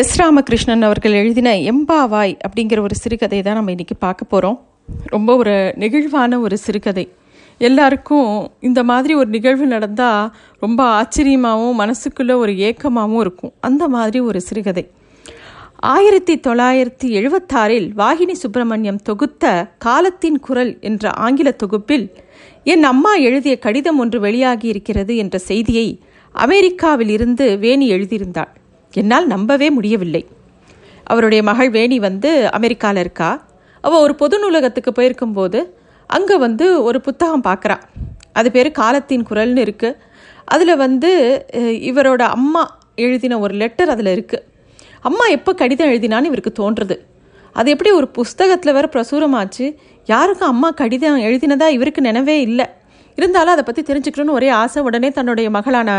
S Ramakrishnan அவர்கள் எழுதின எம்பாவாய் அப்படிங்கிற ஒரு சிறுகதை தான் நம்ம இன்றைக்கி பார்க்க போகிறோம் ரொம்ப ஒரு நெகிழ்வான ஒரு சிறுகதை. எல்லாருக்கும் இந்த மாதிரி ஒரு நிகழ்வு நடந்தால் ரொம்ப ஆச்சரியமாகவும் மனசுக்குள்ளே ஒரு ஏக்கமாகவும் இருக்கும். அந்த மாதிரி ஒரு சிறுகதை. ஆயிரத்தி தொள்ளாயிரத்தி எழுபத்தாறில் வாகினி சுப்பிரமணியம் தொகுத்த காலத்தின் குரல் என்ற ஆங்கில தொகுப்பில் என் அம்மா எழுதிய கடிதம் ஒன்று வெளியாகி இருக்கிறது என்ற செய்தியை அமெரிக்காவில் இருந்து வேணி எழுதியிருந்தாள். என்னால் நம்பவே முடியவில்லை. அவருடைய மகள் வேணி வந்து அமெரிக்காவில் இருக்கா? அவள் ஒரு பொது நூலகத்துக்கு போயிருக்கும்போது அங்கே வந்து ஒரு புத்தகம் பார்க்குறா அது பேர் காலத்தின் குரல்னு இருக்குது அதில் வந்து இவரோட அம்மா எழுதின ஒரு லெட்டர் அதில் இருக்குது அம்மா எப்போ கடிதம் எழுதினான்னு இவருக்கு தோன்றுறது அது எப்படி ஒரு புஸ்தகத்தில் வர பிரசுரமாச்சு? யாருக்கும் அம்மா கடிதம் எழுதினதா இவருக்கு நினைவே இல்லை. இருந்தாலும் அதை பற்றி தெரிஞ்சுக்கணும்னு ஒரே ஆசை. உடனே தன்னுடைய மகளான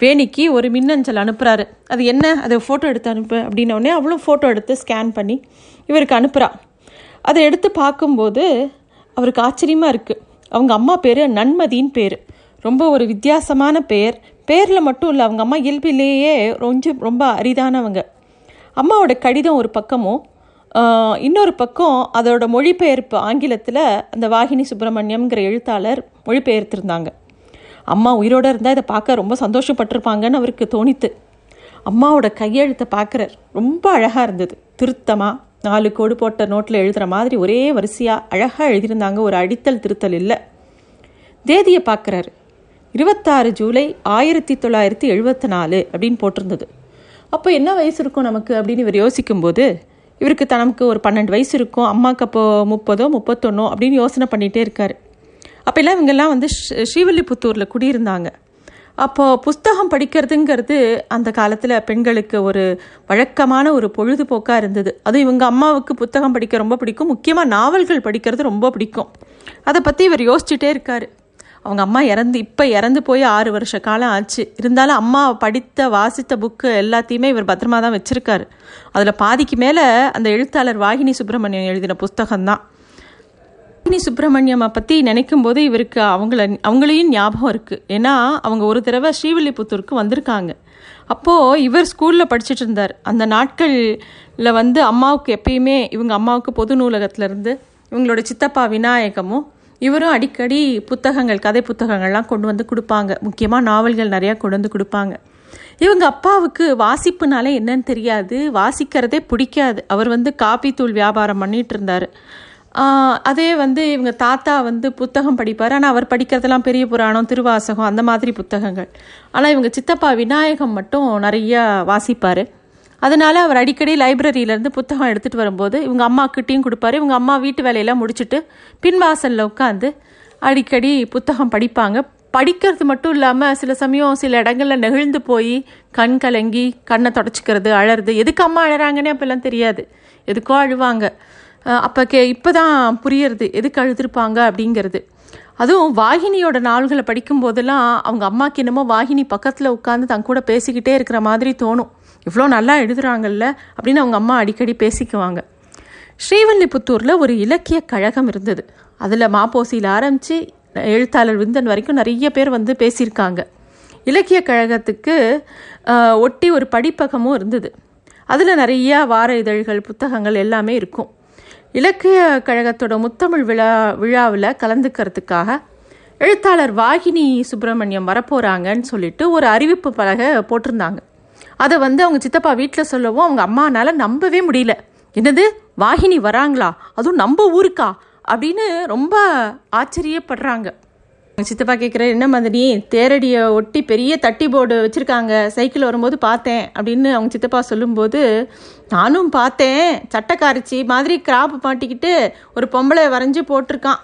வேணிக்கு ஒரு மின்னஞ்சல் அனுப்புகிறாரு அது என்ன? அதை ஃபோட்டோ எடுத்து அனுப்பு அப்படின்னோடனே அவளும் ஃபோட்டோ எடுத்து ஸ்கேன் பண்ணி இவருக்கு அனுப்புகிறா அதை எடுத்து பார்க்கும்போது அவருக்கு ஆச்சரியமாக இருக்குது அவங்க அம்மா பேர் நன்மதின்னு பேர். ரொம்ப ஒரு வித்தியாசமான பேர். பேரில் மட்டும் இல்லை அவங்க அம்மா இயல்பிலேயே ரொம்ப ரொம்ப அரிதானவங்க. அம்மாவோட கடிதம் ஒரு பக்கமும் இன்னொரு பக்கம் அதோட மொழிபெயர்ப்பு ஆங்கிலத்தில் அந்த வாகினி சுப்பிரமணியம்ங்கிற எழுத்தாளர் மொழிபெயர்த்திருந்தாங்க. அம்மா உயிரோட இருந்தால் இதை பார்க்க ரொம்ப சந்தோஷப்பட்டிருப்பாங்கன்னு அவருக்கு தோணித்து. அம்மாவோட கையெழுத்தை பார்க்குறார் ரொம்ப அழகாக இருந்தது. திருத்தமாக நாலு கோடு போட்ட நோட்டில் எழுதுகிற மாதிரி ஒரே வரிசையாக அழகாக எழுதியிருந்தாங்க. ஒரு அடித்தல் திருத்தல் இல்லை. தேதியை பார்க்குறாரு. இருபத்தாறு ஜூலை ஆயிரத்தி தொள்ளாயிரத்தி எழுபத்தி நாலு அப்படின்னு போட்டிருந்தது. அப்போ என்ன வயசு இருக்கும் நமக்கு அப்படின்னு இவர் யோசிக்கும்போது இவருக்கு தனக்கு ஒரு பன்னெண்டு வயசு இருக்கும். அம்மாவுக்கு அப்போ முப்பதோ முப்பத்தொன்னோ அப்படின்னு யோசனை பண்ணிகிட்டே இருக்கார். அப்போல்லாம் இவங்கெல்லாம் வந்து ஸ்ரீ- ஸ்ரீவில்லிபுத்தூரில் குடியிருந்தாங்க. அப்போது புஸ்தகம் படிக்கிறதுங்கிறது அந்த காலத்தில் பெண்களுக்கு ஒரு வழக்கமான ஒரு பொழுதுபோக்காக இருந்தது. அதுவும் இவங்க அம்மாவுக்கு புத்தகம் படிக்க ரொம்ப பிடிக்கும். முக்கியமாக நாவல்கள் படிக்கிறது ரொம்ப பிடிக்கும். அதை பற்றி இவர் யோசிச்சுட்டே இருக்காரு. அவங்க அம்மா இறந்து இப்போ இறந்து போய் ஆறு வருஷ காலம் ஆச்சு. இருந்தாலும் அம்மா படித்த வாசித்த புக்கு எல்லாத்தையுமே இவர் பத்திரமா தான் வச்சுருக்காரு. அதில் பாதிக்கு மேலே அந்த எழுத்தாளர் வாகினி சுப்பிரமணியம் எழுதின புஸ்தகம்தான். வாகினி சுப்பிரமணியம்மை பற்றி நினைக்கும் போது இவருக்கு அவங்கள அவங்களையும் ஞாபகம் இருக்குது ஏன்னா அவங்க ஒரு தடவை ஸ்ரீவில்லிபுத்தூருக்கு வந்திருக்காங்க. அப்போது இவர் ஸ்கூலில் படிச்சுட்டு இருந்தார். அந்த நாட்களில் வந்து அம்மாவுக்கு எப்பயுமே இவங்க அம்மாவுக்கு பொது நூலகத்திலேருந்து இவங்களோட சித்தப்பா விநாயகமும் இவரும் அடிக்கடி புத்தகங்கள் கதை புத்தகங்கள்லாம் கொண்டு வந்து கொடுப்பாங்க. முக்கியமாக நாவல்கள் நிறையா கொண்டு வந்து கொடுப்பாங்க. இவங்க அப்பாவுக்கு வாசிப்புனாலே என்னன்னு தெரியாது. வாசிக்கிறதே பிடிக்காது. அவர் வந்து காப்பி தூள் வியாபாரம் பண்ணிட்டு இருந்தார். அதே வந்து இவங்க தாத்தா வந்து புத்தகம் படிப்பார். ஆனால் அவர் படிக்கிறதெல்லாம் பெரிய புராணம் திருவாசகம் அந்த மாதிரி புத்தகங்கள். ஆனால் இவங்க சித்தப்பா விநாயகம் மட்டும் நிறையா வாசிப்பார். அதனால அவர் அடிக்கடி லைப்ரரியிலேருந்து புத்தகம் எடுத்துகிட்டு வரும்போது இவங்க அம்மாக்கிட்டேயும் கொடுப்பாரு. இவங்க அம்மா வீட்டு வேலையெல்லாம் முடிச்சுட்டு பின்வாசலில் உட்காந்து அடிக்கடி புத்தகம் படிப்பாங்க. படிக்கிறது மட்டும் இல்லாமல் சில சமயம் சில இடங்களில் நெகிழ்ந்து போய் கண் கலங்கி கண்ணை தொடச்சிக்கிறது அழறது. எதுக்கு அம்மா அழறாங்கன்னே அப்போல்லாம் தெரியாது. எதுக்கோ அழுவாங்க. அப்போ கே இப்போ தான் புரியறது. எதுக்கு அழுதுருப்பாங்க அப்படிங்கிறது. அதுவும் வாகினியோட நாள்களை படிக்கும் போதெல்லாம் அவங்க அம்மாக்கு என்னமோ வாகினி பக்கத்தில் உட்காந்து தன் கூட பேசிக்கிட்டே இருக்கிற மாதிரி தோணும். இவ்வளோ நல்லா எழுதுறாங்கல்ல அப்படின்னு அவங்க அம்மா அடிக்கடி பேசிக்குவாங்க. ஸ்ரீவல்லிபுத்தூரில் ஒரு இலக்கிய கழகம் இருந்தது. அதில் மாப்போசியில் ஆரம்பித்து எழுத்தாளர் விந்தன் வரைக்கும் நிறைய பேர் வந்து பேசியிருக்காங்க. இலக்கிய கழகத்துக்கு ஒட்டி ஒரு படிப்பகமும் இருந்தது. அதில் நிறையா வார இதழ்கள் புத்தகங்கள் எல்லாமே இருக்கும். இலக்கிய கழகத்தோட முத்தமிழ் விழா விழாவில் கலந்துக்கிறதுக்காக எழுத்தாளர் வாகினி சுப்பிரமணியம் வரப்போகிறாங்கன்னு சொல்லிட்டு ஒரு அறிவிப்பு பலகை போட்டிருந்தாங்க. அதை வந்து அவங்க சித்தப்பா வீட்டில் சொல்லவும் அவங்க அம்மானால நம்பவே முடியல. என்னது? வாகினி வராங்களா? அதுவும் நம்ம ஊருக்கா? அப்படின்னு ரொம்ப ஆச்சரியப்படுறாங்க. அவங்க சித்தப்பா கேட்குற என்ன மதனி தேரடியை ஒட்டி பெரிய தட்டி போர்டு வச்சுருக்காங்க. சைக்கிள் வரும்போது பார்த்தேன் அப்படின்னு அவங்க சித்தப்பா சொல்லும்போது நானும் பார்த்தேன். சட்டக்காரிச்சி மாதிரி கிராப் மாட்டிக்கிட்டு ஒரு பொம்பளை வரைஞ்சி போட்டிருக்கான்.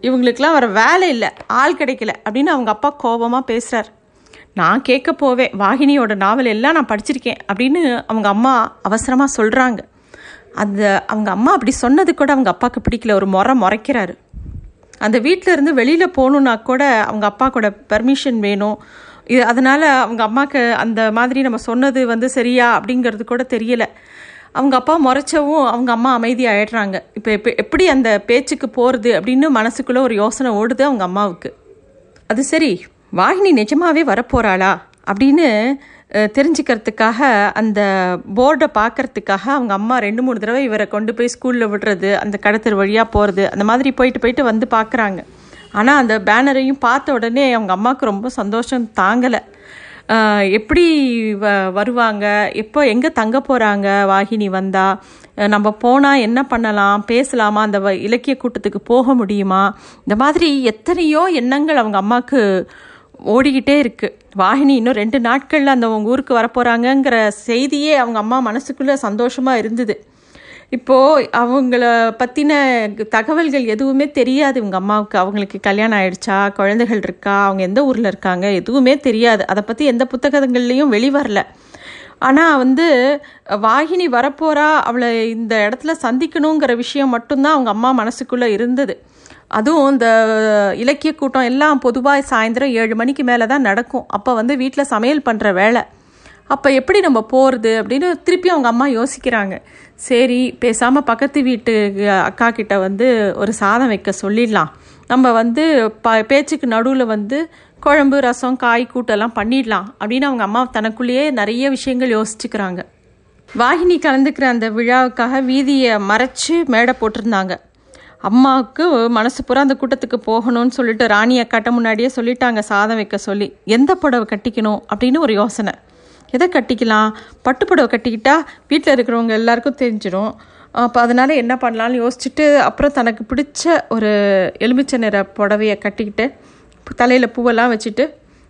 இவங்களுக்கெல்லாம் வர வேலை இல்லை. ஆள் கிடைக்கல. அப்படின்னு அவங்க அப்பா கோபமாக பேசுகிறார் நான் கேட்க போவேன் வாகினியோட நாவல் எல்லாம் நான் படிச்சிருக்கேன் அப்படின்னு அவங்க அம்மா அவசரமாக சொல்கிறாங்க அந்த அவங்க அம்மா அப்படி சொன்னது கூட அவங்க அப்பாவுக்கு பிடிக்கல. ஒரு முறை முறைக்கிறாரு. அந்த வீட்டில் இருந்து வெளியில் போகணுன்னா கூட அவங்க அப்பா கூட பெர்மிஷன் வேணும். இது அதனால் அவங்க அம்மாவுக்கு அந்த மாதிரி நம்ம சொன்னது வந்து சரியா அப்படிங்கிறது கூட தெரியல. அவங்க அப்பா முறைச்சவும் அவங்க அம்மா அமைதியாகிடுறாங்க இப்போ எப்ப எப்படி அந்த பேச்சுக்கு போகிறது அப்படின்னு மனசுக்குள்ளே ஒரு யோசனை ஓடுது அவங்க அம்மாவுக்கு. அது சரி. வாகினி நிஜமாவே வரப்போறாளா? அப்படின்னு தெரிஞ்சுக்கிறதுக்காக அந்த போர்டை பார்க்கறதுக்காக அவங்க அம்மா ரெண்டு மூணு தடவை இவரை கொண்டு போய் ஸ்கூலில் விடுறது அந்த கடத்தர் வழியாக போகிறது அந்த மாதிரி போயிட்டு போயிட்டு வந்து பார்க்குறாங்க. ஆனால் அந்த பேனரையும் பார்த்த உடனே அவங்க அம்மாவுக்கு ரொம்ப சந்தோஷம் தாங்கலை. எப்படி வ வருவாங்க? எப்போ எங்கே தங்க போகிறாங்க வாகினி வந்தால் நம்ம போனால் என்ன பண்ணலாம்? பேசலாமா? அந்த வ- இலக்கிய கூட்டத்துக்கு போக முடியுமா? இந்த மாதிரி எத்தனையோ எண்ணங்கள் அவங்க அம்மாவுக்கு ஓடிக்கிட்டே இருக்குது வாகினி இன்னும் ரெண்டு நாட்களில் அந்த அவங்க ஊருக்கு வரப்போகிறாங்கங்கிற செய்தியே அவங்க அம்மா மனசுக்குள்ளே சந்தோஷமாக இருந்தது. இப்போது அவங்கள பற்றின தகவல்கள் எதுவுமே தெரியாது. இவங்க அம்மாவுக்கு அவங்களுக்கு கல்யாணம் ஆயிடுச்சா? குழந்தைகள் இருக்கா? அவங்க எந்த ஊரில் இருக்காங்க? எதுவுமே தெரியாது. அதை பற்றி எந்த புத்தகங்கள்லேயும் வெளிவரல. ஆனால் வந்து வாகினி வரப்போகிறா அவளை இந்த இடத்துல சந்திக்கணுங்கிற விஷயம் மட்டும்தான் அவங்க அம்மா மனசுக்குள்ளே இருந்தது. அதுவும் இந்த இலக்கிய கூட்டம் எல்லாம் பொதுவாக சாயந்தரம் ஏழு மணிக்கு மேலே தான் நடக்கும். அப்போ வந்து வீட்டில் சமையல் பண்ணுற வேலை. அப்போ எப்படி நம்ம போகிறது அப்படின்னு திருப்பி அவங்க அம்மா யோசிக்கிறாங்க. சரி பேசாமல் பக்கத்து வீட்டு அக்கா கிட்ட வந்து ஒரு சாதம் வைக்க சொல்லிடலாம். நம்ம வந்து ப பேச்சுக்கு நடுவில் வந்து குழம்பு ரசம் காய் கூட்டெல்லாம் பண்ணிடலாம் அப்படின்னு அவங்க அம்மா தனக்குள்ளேயே நிறைய விஷயங்கள் யோசிச்சுக்கிறாங்க. வாகினி கலந்துக்கிற அந்த விழாவுக்காக வீதியை மறைச்சு மேடை போட்டிருந்தாங்க. அம்மாவுக்கு மனசு பூரா அந்த கூட்டத்துக்கு போகணும்னு சொல்லிட்டு ராணி அக்காட்ட முன்னாடியே சொல்லிட்டாங்க சாதம் வைக்க சொல்லி. எந்த புடவை கட்டிக்கணும்? அப்படின்னு ஒரு யோசனை. எதை கட்டிக்கலாம்? பட்டு புடவை கட்டிக்கிட்டா வீட்டில் இருக்கிறவங்க எல்லாருக்கும் தெரிஞ்சிடும். அப்போ அதனால் என்ன பண்ணலாம்னு யோசிச்சுட்டு அப்புறம் தனக்கு பிடிச்ச ஒரு எலுமிச்சை நிற புடவையை கட்டிக்கிட்டு தலையில் பூவெல்லாம் வச்சுட்டு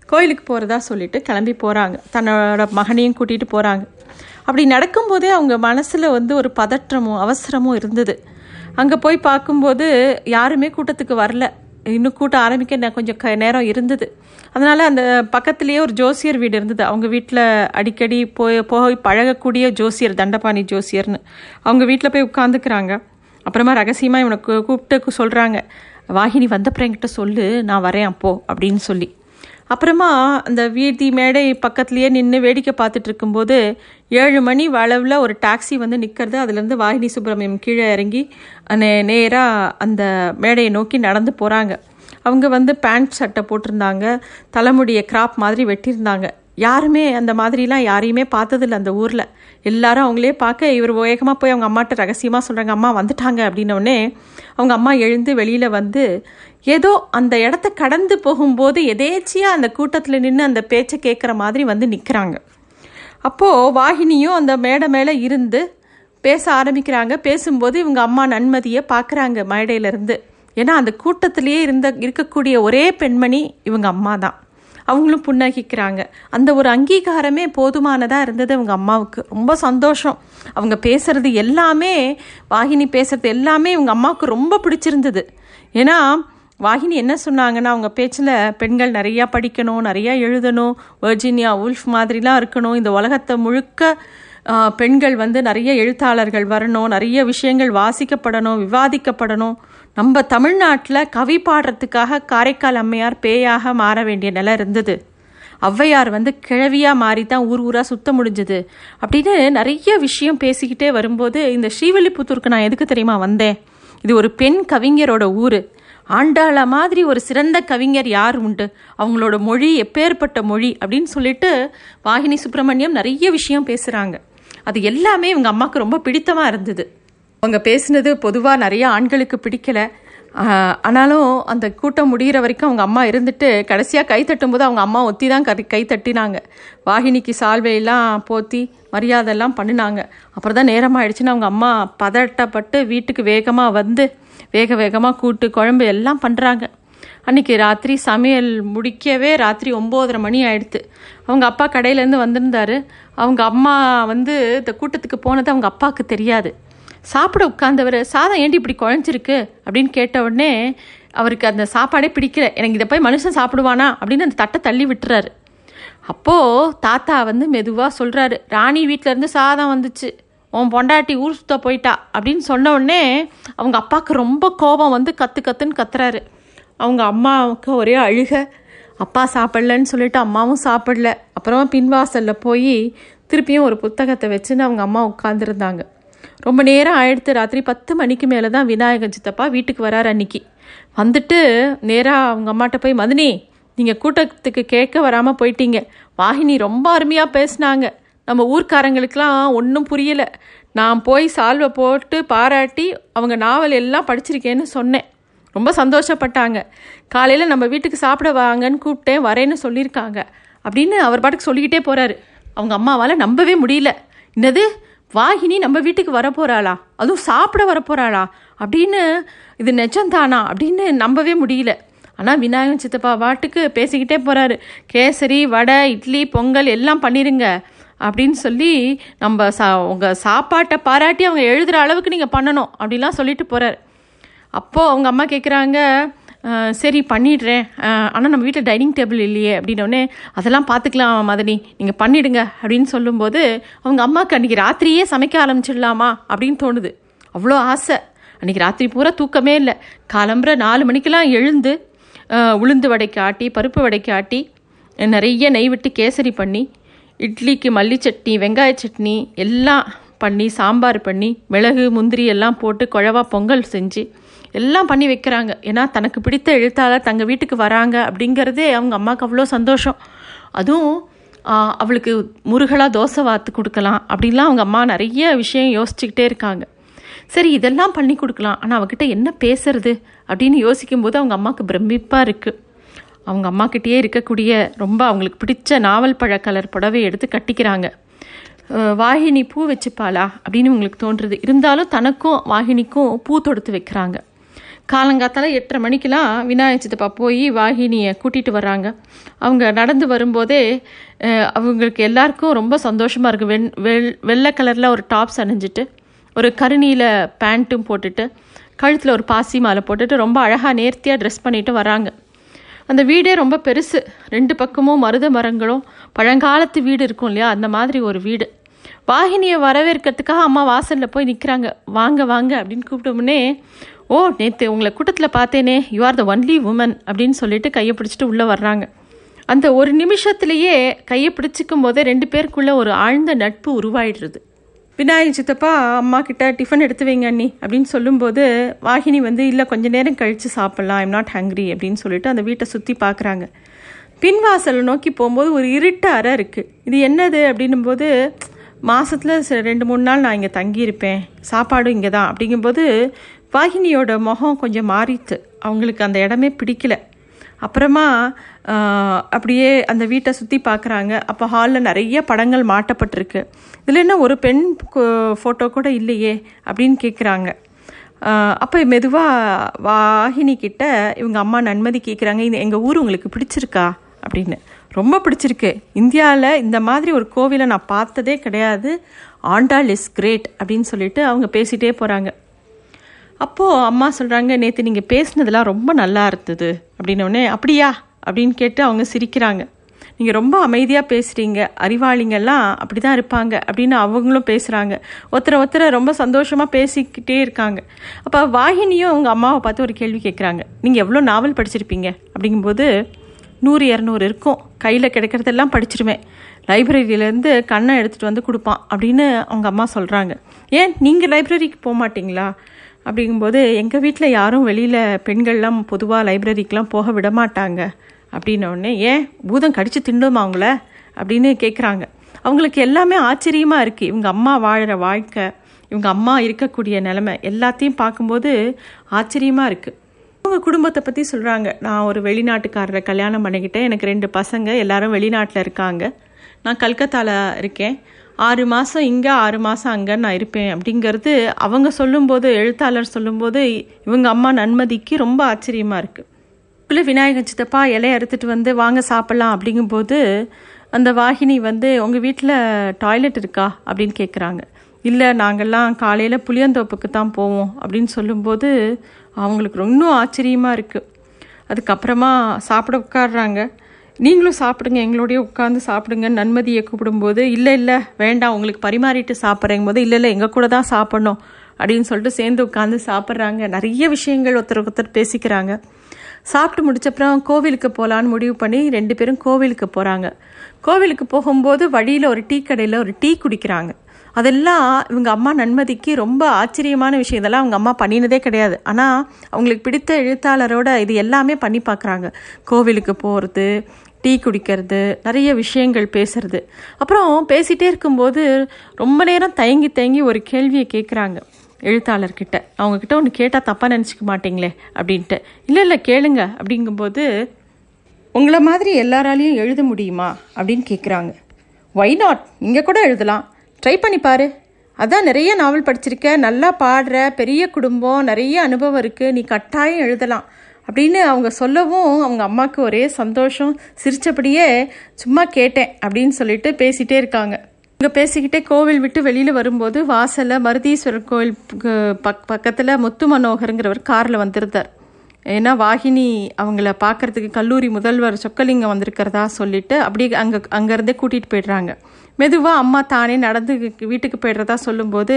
கோயிலுக்கு போகிறதா சொல்லிட்டு கிளம்பி போகிறாங்க தன்னோட மகனையும் கூட்டிகிட்டு போகிறாங்க அப்படி நடக்கும்போதே அவங்க மனசில் வந்து ஒரு பதற்றமும் அவசரமும் இருந்தது. அங்கே போய் பார்க்கும்போது யாருமே கூட்டத்துக்கு வரல. இன்னும் கூட்டம் ஆரம்பிக்க கொஞ்சம் க நேரம் இருந்தது. அதனால் அந்த பக்கத்துலேயே ஒரு ஜோசியர் வீடு இருந்தது. அவங்க வீட்டில் அடிக்கடி போய் போய் பழகக்கூடிய ஜோசியர் தண்டபாணி ஜோசியர்னு. அவங்க வீட்டில் போய் உட்காந்துக்கிறாங்க. அப்புறமா ரகசியமாக இவனை கூப்பிட்டு சொல்கிறாங்க வாகினி வந்தப்புறம் என்கிட்ட சொல்லு நான் வரேன் அப்போ அப்படின்னு சொல்லி. அப்புறமா அந்த வீதி மேடை பக்கத்துலேயே நின்று வேடிக்கை பார்த்துட்டு இருக்கும்போது ஏழு மணி அளவில் ஒரு டாக்ஸி வந்து நிற்கிறது அதுலேருந்து வாகினி சுப்பிரமணியம் கீழே இறங்கி நே நேராக அந்த மேடையை நோக்கி நடந்து போகிறாங்க அவங்க வந்து பேண்ட் சட்டை போட்டிருந்தாங்க தலைமுடியை கிராப் மாதிரி வெட்டியிருந்தாங்க. யாருமே அந்த மாதிரிலாம் யாரையுமே பார்த்ததில்ல அந்த ஊரில். எல்லாரும் அவங்களே பார்க்க இவர் வேகமாக போய் அவங்க அம்மாட்ட ரகசியமாக சொல்கிறாங்க அம்மா வந்துட்டாங்க அப்படின்னோடனே அவங்க அம்மா எழுந்து வெளியில் வந்து ஏதோ அந்த இடத்த கடந்து போகும்போது எதேச்சியாக அந்த கூட்டத்தில் நின்று அந்த பேச்சை கேட்குற மாதிரி வந்து நிற்கிறாங்க அப்போது வாகினியும் அந்த மேடை மேலே இருந்து பேச ஆரம்பிக்கிறாங்க. பேசும்போது இவங்க அம்மா நன்மதியை பார்க்குறாங்க மேடையிலேருந்து. ஏன்னா அந்த கூட்டத்திலேயே இருந்த இருக்கக்கூடிய ஒரே பெண்மணி இவங்க அம்மா தான் அவங்களும் புன்னகிக்கிறாங்க. அந்த ஒரு அங்கீகாரமே போதுமானதாக இருந்தது அவங்க அம்மாவுக்கு. ரொம்ப சந்தோஷம். அவங்க பேசுறது எல்லாமே வாகினி பேசுறது எல்லாமே இவங்க அம்மாவுக்கு ரொம்ப பிடிச்சிருந்தது. ஏன்னா வாகினி என்ன சொன்னாங்கன்னா அவங்க பேச்சில் பெண்கள் நிறையா படிக்கணும் நிறையா எழுதணும் வர்ஜீனியா உல்ஃப் மாதிரிலாம் இருக்கணும். இந்த உலகத்தை முழுக்க பெண்கள் வந்து நிறைய எழுத்தாளர்கள் வரணும் நிறைய விஷயங்கள் வாசிக்கப்படணும் விவாதிக்கப்படணும். நம்ம தமிழ்நாட்டில் கவி பாடுறதுக்காக காரைக்கால் அம்மையார் பேயாக மாற வேண்டிய நிலை இருந்தது. ஔவையார் வந்து கிழவியாக மாறி தான் ஊர் ஊராக சுத்த முடிஞ்சது. அப்படின்னு நிறைய விஷயம் பேசிக்கிட்டே வரும்போது இந்த ஸ்ரீவில்லிபுத்தூருக்கு நான் எதுக்கு தெரியுமா வந்தேன்? இது ஒரு பெண் கவிஞரோட ஊர். ஆண்டாள மாதிரி ஒரு சிறந்த கவிஞர் யார் உண்டு? அவங்களோட மொழி எப்பேற்பட்ட மொழி அப்படின்னு சொல்லிட்டு வாகினி சுப்பிரமணியம் நிறைய விஷயம் பேசுகிறாங்க அது எல்லாமே இவங்க அம்மாவுக்கு ரொம்ப பிடித்தமாக இருந்தது. அவங்க பேசினது பொதுவாக நிறைய ஆண்களுக்கு பிடிக்கல. ஆனாலும் அந்த கூட்டம் முடிகிற வரைக்கும் அவங்க அம்மா இருந்துட்டு கடைசியாக கை தட்டும்போது அவங்க அம்மா ஒத்தி தான் கை கை தட்டினாங்க. வாகினிக்கு சால்வையெல்லாம் போத்தி மரியாதையெல்லாம் பண்ணினாங்க. அப்புறம் தான் நேரமாயிடுச்சுன்னு அவங்க அம்மா பதட்டப்பட்டு வீட்டுக்கு வேகமாக வந்து வேக வேகமாக கூட்டு குழம்பு எல்லாம் பண்ணுறாங்க அன்னைக்கு ராத்திரி சமையல் முடிக்கவே ராத்திரி ஒம்போதரை மணி ஆயிடுத்து. அவங்க அப்பா கடையிலேருந்து வந்திருந்தாரு. அவங்க அம்மா வந்து இந்த கூட்டத்துக்கு போனது அவங்க அப்பாவுக்கு தெரியாது. சாப்பிட உட்கார்ந்தவர் சாதம் ஏண்டி இப்படி குழஞ்சிருக்கு? அப்படின்னு கேட்ட உடனே அவருக்கு அந்த சாப்பாடே பிடிக்கல. எனக்கு இதை போய் மனுஷன் சாப்பிடுவானா? அப்படின்னு அந்த தட்டை தள்ளி விட்டுறாரு. அப்போது தாத்தா வந்து மெதுவாக சொல்கிறாரு ராணி வீட்டிலேருந்து சாதம் வந்துச்சு. உன் பொண்டாட்டி ஊர் சுத்த போயிட்டா. அப்படின்னு சொன்ன உடனே அவங்க அப்பாவுக்கு ரொம்ப கோபம் வந்து கத்து கத்துன்னு கத்துறாரு. அவங்க அம்மாவுக்கு ஒரே அழுக. அப்பா சாப்பிடலன்னு சொல்லிட்டு அம்மாவும் சாப்பிடல. அப்புறமா பின்வாசலில் போய் திருப்பியும் ஒரு புத்தகத்தை வச்சுன்னு அவங்க அம்மா உட்காந்துருந்தாங்க ரொம்ப நேரம் ஆயிடுத்து. ராத்திரி பத்து மணிக்கு மேலே தான் விநாயகர் சித்தப்பா வீட்டுக்கு வராரு அன்னைக்கு. வந்துட்டு நேராக அவங்க அம்மாட்ட போய் மதினி நீங்கள் கூட்டத்துக்கு கேட்க வராமல் போயிட்டீங்க. வாகினி ரொம்ப அருமையாக பேசினாங்க. நம்ம ஊர்க்காரங்களுக்கெல்லாம் ஒன்றும் புரியலை. நான் போய் சால்வை போட்டு பாராட்டி அவங்க நாவல் எல்லாம் படிச்சிருக்கேன்னு சொன்னேன். ரொம்ப சந்தோஷப்பட்டாங்க. காலையில் நம்ம வீட்டுக்கு சாப்பிட வாங்கன்னு கூப்பிட்டேன் வரேன்னு சொல்லியிருக்காங்க. அப்படின்னு அவர் பாட்டுக்கு சொல்லிக்கிட்டே போகிறாரு அவங்க அம்மாவால் நம்பவே முடியல. என்னது? வாகினி நம்ம வீட்டுக்கு வரப்போகிறாளா அதுவும் சாப்பிட வரப்போகிறாளா அப்படின்னு இது நிஜம்தானா? அப்படின்னு நம்பவே முடியல. ஆனால் விநாயகன் சித்தப்பா பாட்டுக்கு பேசிக்கிட்டே போகிறாரு கேசரி வடை இட்லி பொங்கல் எல்லாம் பண்ணிடுங்க அப்படின்னு சொல்லி நம்ம சா உங்கள் சாப்பாட்டை பாராட்டி அவங்க எழுதுகிற அளவுக்கு நீங்கள் பண்ணணும் அப்படிலாம் சொல்லிட்டு போகிறாரு அப்போது அவங்க அம்மா கேட்குறாங்க சரி பண்ணிடுறேன். ஆனால் நம்ம வீட்டில் டைனிங் டேபிள் இல்லையே அப்படின்னோடனே அதெல்லாம் பார்த்துக்கலாம் மதனி நீங்கள் பண்ணிடுங்க. அப்படின்னு சொல்லும்போது அவங்க அம்மாவுக்கு அன்றைக்கி ராத்திரியே சமைக்க ஆரம்பிச்சிடலாமா? அப்படின்னு தோணுது. அவ்வளோ ஆசை. அன்றைக்கி ராத்திரி பூரா தூக்கமே இல்லை. காலம்புற நாலு மணிக்கெல்லாம் எழுந்து உளுந்து வடைக்கு ஆட்டி பருப்பு வடைக்கு ஆட்டி நிறைய நெய் விட்டு கேசரி பண்ணி இட்லிக்கு மல்லி சட்னி வெங்காய சட்னி எல்லாம் பண்ணி சாம்பார் பண்ணி மிளகு முந்திரி எல்லாம் போட்டு குழவா பொங்கல் செஞ்சு எல்லாம் பண்ணி வைக்கிறாங்க. ஏன்னா தனக்கு பிடித்த எழுத்தாளர் தங்கள் வீட்டுக்கு வராங்க அப்படிங்கிறதே அவங்க அம்மாவுக்கு அவ்வளோ சந்தோஷம். அதுவும் அவளுக்கு முருகலாக தோசை வாத்து கொடுக்கலாம் அப்படின்லாம் அவங்க அம்மா நிறைய விஷயம் யோசிச்சுக்கிட்டே இருக்காங்க. சரி இதெல்லாம் பண்ணி கொடுக்கலாம். ஆனால் அவகிட்ட என்ன பேசுறது அப்படின்னு யோசிக்கும்போது அவங்க அம்மாவுக்கு பிரமிப்பாக இருக்குது அவங்க அம்மாக்கிட்டேயே இருக்கக்கூடிய ரொம்ப அவங்களுக்கு பிடிச்ச நாவல் பழ கலர் புடவை எடுத்து கட்டிக்கிறாங்க. வாகினி பூ வச்சுப்பாளா? அப்படின்னு உங்களுக்கு தோன்றுறது இருந்தாலும் தனக்கும் வாகினிக்கும் பூ தொடுத்து வைக்கிறாங்க. காலங்காத்தால் எட்டரை மணிக்கெலாம் விநாயகர் சித்தப்பா போய் வாகினியை கூட்டிகிட்டு வர்றாங்க. அவங்க நடந்து வரும்போதே அவங்களுக்கு எல்லாருக்கும் ரொம்ப சந்தோஷமாக இருக்குது வெண் வெள் வெள்ளை கலரில் ஒரு டாப்ஸ் அணிஞ்சிட்டு ஒரு கருணியில் பேண்ட்டும் போட்டுட்டு கழுத்தில் ஒரு பாசி மாலை போட்டுட்டு ரொம்ப அழகாக நேர்த்தியாக ட்ரெஸ் பண்ணிட்டு வராங்க அந்த வீடே ரொம்ப பெருசு. ரெண்டு பக்கமும் மருத மரங்களும் பழங்காலத்து வீடு இருக்கும் இல்லையா? அந்த மாதிரி ஒரு வீடு. வாகினியை வரவேற்கிறதுக்காக அம்மா வாசலில் போய் நிற்கிறாங்க வாங்க வாங்க அப்படின்னு கூப்பிட்டோம்னே ஓ நேற்று உங்களை கூட்டத்தில் பார்த்தேனே you are the only woman அப்படின்னு சொல்லிட்டு கையை பிடிச்சிட்டு உள்ளே வர்றாங்க. அந்த ஒரு நிமிஷத்துலேயே கையை பிடிச்சிக்கும் போதே ரெண்டு பேருக்குள்ளே ஒரு ஆழ்ந்த நட்பு உருவாயிடுறது. விநாயகர் சித்தப்பா அம்மா கிட்ட டிஃபன் எடுத்து வைங்க அண்ணி அப்படின்னு சொல்லும்போது வாகினி வந்து இல்லை கொஞ்ச நேரம் கழித்து சாப்பிட்லாம் ஐம் நாட் ஹங்க்ரி அப்படின்னு சொல்லிட்டு அந்த வீட்டை சுற்றி பார்க்குறாங்க. பின்வாசலை நோக்கி போகும்போது ஒரு இருட்டு அறை இருக்குது இது என்னது அப்படின்னும் போது மாதத்தில் ரெண்டு மூணு நாள் நான் இங்கே தங்கியிருப்பேன். சாப்பாடும் இங்கே தான் அப்படிங்கும்போது வாகினியோட முகம் கொஞ்சம் மாறித்து அவங்களுக்கு அந்த இடமே பிடிக்கல. அப்புறமா அப்படியே அந்த வீட்டை சுற்றி பார்க்குறாங்க அப்போ ஹாலில் நிறைய படங்கள் மாட்டப்பட்டிருக்கு. இதில் என்ன ஒரு பெண் ஃபோட்டோ கூட இல்லையே அப்படின்னு கேட்குறாங்க அப்போ மெதுவாக வாகினி கிட்ட இவங்க அம்மா நன்மதி கேட்குறாங்க இந்த எங்கள் ஊர் உங்களுக்கு பிடிச்சிருக்கா? அப்படின்னு. ரொம்ப பிடிச்சிருக்கு. இந்தியாவில் இந்த மாதிரி ஒரு கோவிலை நான் பார்த்ததே கிடையாது. ஆண்டாள் இஸ் கிரேட் அப்படின்னு சொல்லிட்டு அவங்க பேசிகிட்டே போகிறாங்க அப்போது அம்மா சொல்கிறாங்க நேற்று நீங்கள் பேசினதெல்லாம் ரொம்ப நல்லா இருந்தது. அப்படின்னோடனே அப்படியா? அப்படின்னு கேட்டு அவங்க சிரிக்கிறாங்க. நீங்கள் ரொம்ப அமைதியாக பேசுகிறீங்க அறிவாளிங்கெல்லாம் அப்படி தான் இருப்பாங்க அப்படின்னு அவங்களும் பேசுகிறாங்க ஒருத்தரை ஒருத்தரை ரொம்ப சந்தோஷமாக பேசிக்கிட்டே இருக்காங்க. அப்போ வாகினியும் அவங்க அம்மாவை பார்த்து ஒரு கேள்வி கேட்குறாங்க நீங்கள் எவ்வளோ நாவல் படிச்சிருப்பீங்க? அப்படிங்கும்போது நூறு இரநூறு இருக்கும். கையில் கிடைக்கிறதெல்லாம் படிச்சிருவேன். லைப்ரரியிலேருந்து கண்ணை எடுத்துகிட்டு வந்து கொடுப்பான் அப்படின்னு அவங்க அம்மா சொல்கிறாங்க ஏன்? நீங்கள் லைப்ரரிக்கு போக மாட்டிங்களா அப்படிங்கும்போது எங்கள் வீட்டில் யாரும் வெளியில் பெண்கள்லாம் பொதுவாக லைப்ரரிக்கெலாம் போக விட மாட்டாங்க அப்படின்னோடனே ஏன்? பூதம் கடிச்சு திண்டுமா அவங்கள அப்படின்னு கேட்குறாங்க அவங்களுக்கு எல்லாமே ஆச்சரியமாக இருக்குது இவங்க அம்மா வாழ்கிற வாழ்க்கை இவங்க அம்மா இருக்கக்கூடிய நிலமை எல்லாத்தையும் பார்க்கும்போது ஆச்சரியமாக இருக்குது அவங்க குடும்பத்தை பற்றி சொல்கிறாங்க நான் ஒரு வெளிநாட்டுக்காரரை கல்யாணம் பண்ணிக்கிட்டேன். எனக்கு ரெண்டு பசங்க எல்லாரும் வெளிநாட்டில் இருக்காங்க. நான் கல்கத்தாவில் இருக்கேன். ஆறு மாதம் இங்கே ஆறு மாதம் அங்கே நான் இருப்பேன் அப்படிங்கிறது அவங்க சொல்லும்போது எழுத்தாளர் சொல்லும்போது இவங்க அம்மா நன்மதிக்கு ரொம்ப ஆச்சரியமாக இருக்குது இல்லை விநாயகர் சித்தப்பா இலையை அறுத்துட்டு வந்து வாங்க சாப்பிட்லாம் அப்படிங்கும்போது அந்த வாகினி வந்து உங்கள் வீட்டில் டாய்லெட் இருக்கா? அப்படின்னு கேட்குறாங்க இல்லை நாங்கள்லாம் காலையில் புளியந்தோப்புக்கு தான் போவோம் அப்படின்னு சொல்லும்போது அவங்களுக்கு இன்னும் ஆச்சரியமாக இருக்குது அதுக்கப்புறமா சாப்பிட உட்காடுறாங்க நீங்களும் சாப்பிடுங்க எங்களோடய உட்காந்து சாப்பிடுங்க நன்மதியை கூப்பிடும்போது இல்லை இல்லை வேண்டாம் உங்களுக்கு பரிமாறிட்டு சாப்பிட்றேங்கும் போது இல்லை இல்லை எங்கள் கூட தான் சாப்பிட்ணும் அப்படின்னு சொல்லிட்டு சேர்ந்து உட்காந்து சாப்பிட்றாங்க. நிறைய விஷயங்கள் ஒருத்தர் ஒருத்தர் பேசிக்கிறாங்க. சாப்பிட்டு முடிச்சப்புறம் கோவிலுக்கு போகலான்னு முடிவு பண்ணி ரெண்டு பேரும் கோவிலுக்கு போகிறாங்க கோவிலுக்கு போகும்போது வழியில் ஒரு டீ கடையில் ஒரு டீ குடிக்கிறாங்க. அதெல்லாம் இவங்க அம்மா நன்மதிக்கு ரொம்ப ஆச்சரியமான விஷயம். இதெல்லாம் அவங்க அம்மா பண்ணினதே கிடையாது. ஆனால் அவங்களுக்கு பிடித்த எழுத்தாளரோட இது எல்லாமே பண்ணி பார்க்குறாங்க. கோவிலுக்கு போகிறது டீ குடிக்கிறது நிறைய விஷயங்கள் பேசுறது. அப்புறம் பேசிகிட்டே இருக்கும்போது ரொம்ப நேரம் தயங்கி தயங்கி ஒரு கேள்வியை கேட்குறாங்க எழுத்தாளர்கிட்ட. அவங்கக்கிட்ட ஒன்று கேட்டால் தப்பாக நினச்சிக்க மாட்டீங்களே அப்படின்ட்டு. இல்லை இல்லை கேளுங்க அப்படிங்கும்போது உங்களை மாதிரி எல்லாராலையும் எழுத முடியுமா? அப்படின்னு கேட்குறாங்க ஒய் நாட் இங்கே கூட எழுதலாம். ட்ரை பண்ணி பாரு. அதான் நிறைய நாவல் படிச்சிருக்க. நல்லா பாடுற. பெரிய குடும்பம். நிறைய அனுபவம் இருக்குது நீ கட்டாயம் எழுதலாம். அப்படின்னு அவங்க சொல்லவும் அவங்க அம்மாவுக்கு ஒரே சந்தோஷம். சிரித்தபடியே சும்மா கேட்டேன் அப்படின்னு சொல்லிட்டு பேசிகிட்டே இருக்காங்க. இங்கே பேசிக்கிட்டே கோவில் விட்டு வெளியில் வரும்போது வாசலில் மருதீஸ்வரர் கோவில் பக் பக்கத்தில் முத்து மனோகருங்கிறவர் காரில் வந்திருந்தார். ஏன்னா வாகினி அவங்கள பார்க்கறதுக்கு கல்லூரி முதல்வர் சொக்கலிங்கம் வந்திருக்கிறதா சொல்லிட்டு அப்படியே அங்கே அங்கேருந்தே கூட்டிகிட்டு போயிடுறாங்க. மெதுவாக அம்மா தானே நடந்து வீட்டுக்கு போயிடுறதா சொல்லும்போது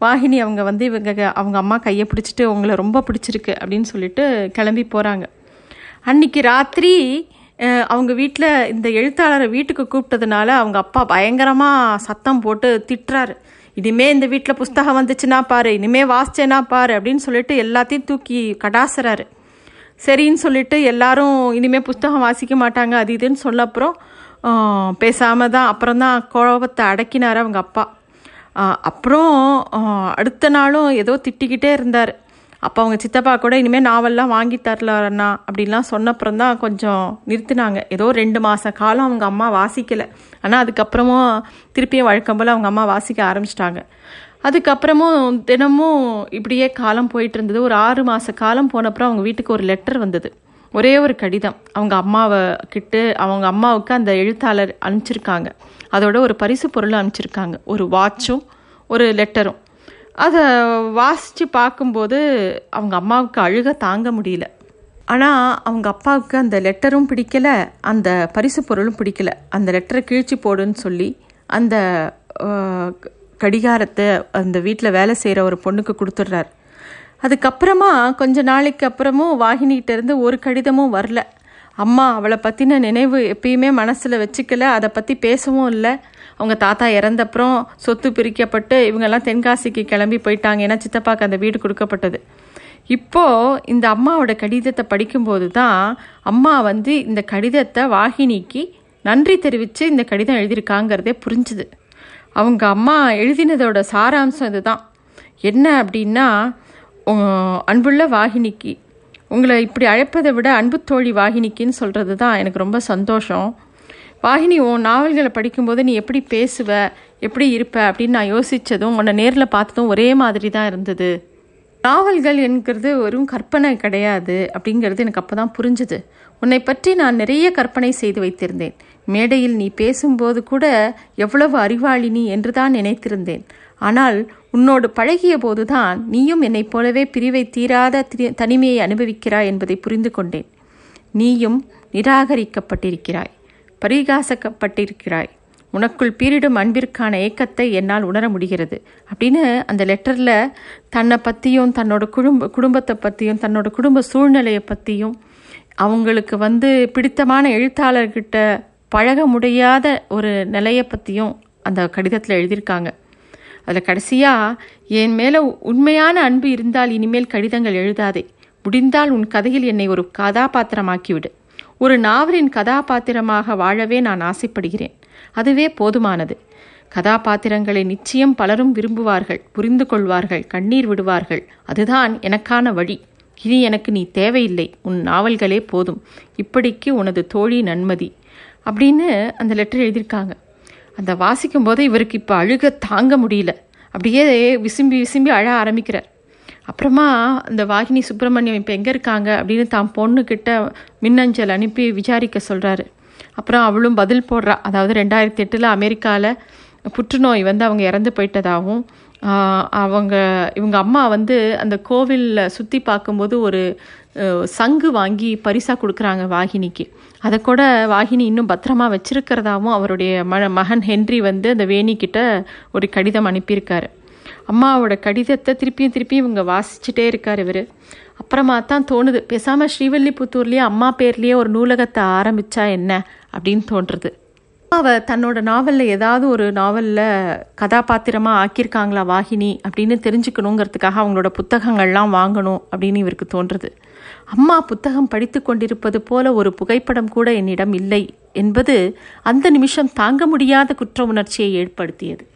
வாகினி அவங்க வந்து இவங்க அவங்க அம்மா கையை பிடிச்சிட்டு உங்களை ரொம்ப பிடிச்சிருக்கு அப்படின்னு சொல்லிட்டு கிளம்பி போகிறாங்க அன்னைக்கு ராத்திரி அவங்க வீட்டில் இந்த எழுத்தாளரை வீட்டுக்கு கூப்பிட்டதுனால அவங்க அப்பா பயங்கரமாக சத்தம் போட்டு திட்டுறாரு. இனிமே இந்த வீட்டில் புஸ்தகம் வந்துச்சுன்னா பாரு இனிமே வாசிச்சேனா பாரு அப்படின்னு சொல்லிட்டு எல்லாத்தையும் தூக்கி கடாசுறாரு. சரின்னு சொல்லிட்டு எல்லாரும் இனிமே புஸ்தகம் வாசிக்க மாட்டாங்க அது இதுன்னு சொல்ல அப்புறம் பேசாமல் தான் அப்புறம் தான் கோபத்தை அடக்கினார் அவங்க அப்பா. அப்புறம் அடுத்த நாளும் ஏதோ திட்டிக்கிட்டே இருந்தார். அப்போ அவங்க சித்தப்பா கூட இனிமேல் நாவல்லாம் வாங்கி தரலண்ணா அப்படின்லாம் சொன்னப்புறம் தான் கொஞ்சம் நிறுத்தினாங்க. ஏதோ ரெண்டு மாத காலம் அவங்க அம்மா வாசிக்கலை. ஆனால் அதுக்கப்புறமும் திருப்பியும் வழக்கம் போல் அவங்க அம்மா வாசிக்க ஆரம்பிச்சிட்டாங்க. அதுக்கப்புறமும் தினமும் இப்படியே காலம் போயிட்டு இருந்தது. ஒரு ஆறு மாத காலம் போனப்புறம் அவங்க வீட்டுக்கு ஒரு லெட்டர் வந்தது. ஒரே ஒரு கடிதம். அவங்க அம்மாவை கிட்ட அவங்க அம்மாவுக்கு அந்த எழுத்தாளர் அனுப்பிச்சிருக்காங்க. அதோட ஒரு பரிசு பொருளும் அனுப்பிச்சிருக்காங்க. ஒரு வாட்சும் ஒரு லெட்டரும். அதை வாசித்து பார்க்கும்போது அவங்க அம்மாவுக்கு அழுக தாங்க முடியல. ஆனால் அவங்க அப்பாவுக்கு அந்த லெட்டரும் பிடிக்கல அந்த பரிசு பொருளும் பிடிக்கல. அந்த லெட்டரை கிழிச்சு போடுன்னு சொல்லி அந்த கடிகாரத்தை அந்த வீட்டில் வேலை செய்கிற ஒரு பொண்ணுக்கு கொடுத்துட்றாரு. அதுக்கப்புறமா கொஞ்ச நாளைக்கு அப்புறமும் வாகினிகிட்டேருந்து ஒரு கடிதமும் வரல. அம்மா அவளை பற்றின நினைவு எப்பயுமே மனசில் வச்சுக்கல. அதை பற்றி பேசவும் இல்லை. அவங்க தாத்தா இறந்தப்புறம் சொத்து பிரிக்கப்பட்டு இவங்கெல்லாம் தென்காசிக்கு கிளம்பி போயிட்டாங்க. ஏன்னா சித்தப்பாக்கு அந்த வீடு கொடுக்கப்பட்டது. இப்போது இந்த அம்மாவோட கடிதத்தை படிக்கும்போது தான் அம்மா வந்து இந்த கடிதத்தை வாகினிக்கு நன்றி தெரிவித்து இந்த கடிதம் எழுதியிருக்காங்கிறதே புரிஞ்சுது. அவங்க அம்மா எழுதினதோட சாராம்சம் இதுதான். என்ன அப்படின்னா அன்புள்ள வாகினிக்கு. உங்களை இப்படி அழைப்பதை விட அன்பு தோழி வாகினிக்குன்னு சொல்கிறது தான் எனக்கு ரொம்ப சந்தோஷம். வாகினி உன் நாவல்களை படிக்கும்போது நீ எப்படி பேசுவ எப்படி இருப்ப அப்படின்னு நான் யோசித்ததும் உன்னை நேரில் பார்த்ததும் ஒரே மாதிரி தான் இருந்தது. நாவல்கள் என்கிறது வெறும் கற்பனை கிடையாது அப்படிங்கிறது எனக்கு அப்போ தான் புரிஞ்சுது. உன்னை பற்றி நான் நிறைய கற்பனை செய்து வைத்திருந்தேன். மேடையில் நீ பேசும்போது கூட எவ்வளவு அறிவாளினி என்று தான் நினைத்திருந்தேன். ஆனால் உன்னோடு பழகிய போதுதான் நீயும் என்னைப் போலவே பிரிவை தீராத தனிமையை அனுபவிக்கிறாய் என்பதை புரிந்து கொண்டேன். நீயும் நிராகரிக்கப்பட்டிருக்கிறாய் பரிகாசக்கப்பட்டிருக்கிறாய். உனக்குள் பீரிடும் அன்பிற்கான ஏக்கத்தை என்னால் உணர முடிகிறது. அப்படின்னு அந்த லெட்டரில் தன்னை பற்றியும் தன்னோட குடும்ப குடும்பத்தை பற்றியும் தன்னோட குடும்ப சூழ்நிலையை பற்றியும் அவங்களுக்கு வந்து பிடித்தமான எழுத்தாளர்கிட்ட பழக முடியாத ஒரு நிலையை பற்றியும் அந்த கடிதத்தில் எழுதியிருக்காங்க. அதில் கடைசியாக என் மேலே உண்மையான அன்பு இருந்தால் இனிமேல் கடிதங்கள் எழுதாதே. முடிந்தால் உன் கதையில் என்னை ஒரு கதாபாத்திரமாக்கிவிடு. ஒரு நாவலின் கதாபாத்திரமாக வாழவே நான் ஆசைப்படுகிறேன். அதுவே போதுமானது. கதாபாத்திரங்களை நிச்சயம் பலரும் விரும்புவார்கள் புரிந்து கொள்வார்கள் கண்ணீர் விடுவார்கள். அதுதான் எனக்கான வழி. இனி எனக்கு நீ தேவையில்லை. உன் நாவல்களே போதும். இப்படிக்கு உனது தோழி நன்மதி. அப்படின்னு அந்த லெட்டர் எழுதியிருக்காங்க. அந்த வாசிக்கும் போது இவருக்கு இப்போ அழுக தாங்க முடியல. அப்படியே விசும்பி விசும்பி அழ ஆரம்பிக்கிறார். அப்புறமா அந்த வாகினி சுப்பிரமணியம் இப்போ எங்கே இருக்காங்க அப்படின்னு தான் பொண்ணுக்கிட்ட மின்னஞ்சல் அனுப்பி விசாரிக்க சொல்கிறாரு அப்புறம் அவளும் பதில் போடுறா. அதாவது ரெண்டாயிரத்தி எட்டில் அமெரிக்காவில் புற்றுநோய் வந்து அவங்க இறந்து போயிட்டதாகவும் அவங்க இவங்க அம்மா வந்து அந்த கோவிலில் சுற்றி பார்க்கும்போது ஒரு சங்கு வாங்கி பரிசாக கொடுக்குறாங்க வாகினிக்கு. அதை கூட வாகினி இன்னும் பத்திரமா வச்சிருக்கிறதாவும் அவருடைய ம மகன் ஹென்றி வந்து அந்த வேணிக்கிட்ட ஒரு கடிதம் அனுப்பியிருக்காரு. அம்மாவோட கடிதத்தை திருப்பியும் திருப்பியும் இவங்க வாசிச்சுட்டே இருக்கார் இவர். அப்புறமா தான் தோணுது பேசாமல் ஸ்ரீவல்லிபுத்தூர்லேயே அம்மா பேர்லேயே ஒரு நூலகத்தை ஆரம்பித்தா என்ன அப்படின்னு தோன்றுறது. அவ தன்னோட நாவலில் ஏதாவது ஒரு நாவலில் கதாபாத்திரமாக ஆக்கியிருக்காங்களா வாகினி அப்படின்னு தெரிஞ்சுக்கணுங்கிறதுக்காக அவங்களோட புத்தகங்கள்லாம் வாங்கணும் அப்படின்னு இவருக்கு தோன்றுறது. அம்மா புத்தகம் படித்து கொண்டிருப்பது போல ஒரு புகைப்படம் கூட என்னிடம் இல்லை என்பது அந்த நிமிஷம் தாங்க முடியாத குற்ற உணர்ச்சியை ஏற்படுத்தியது.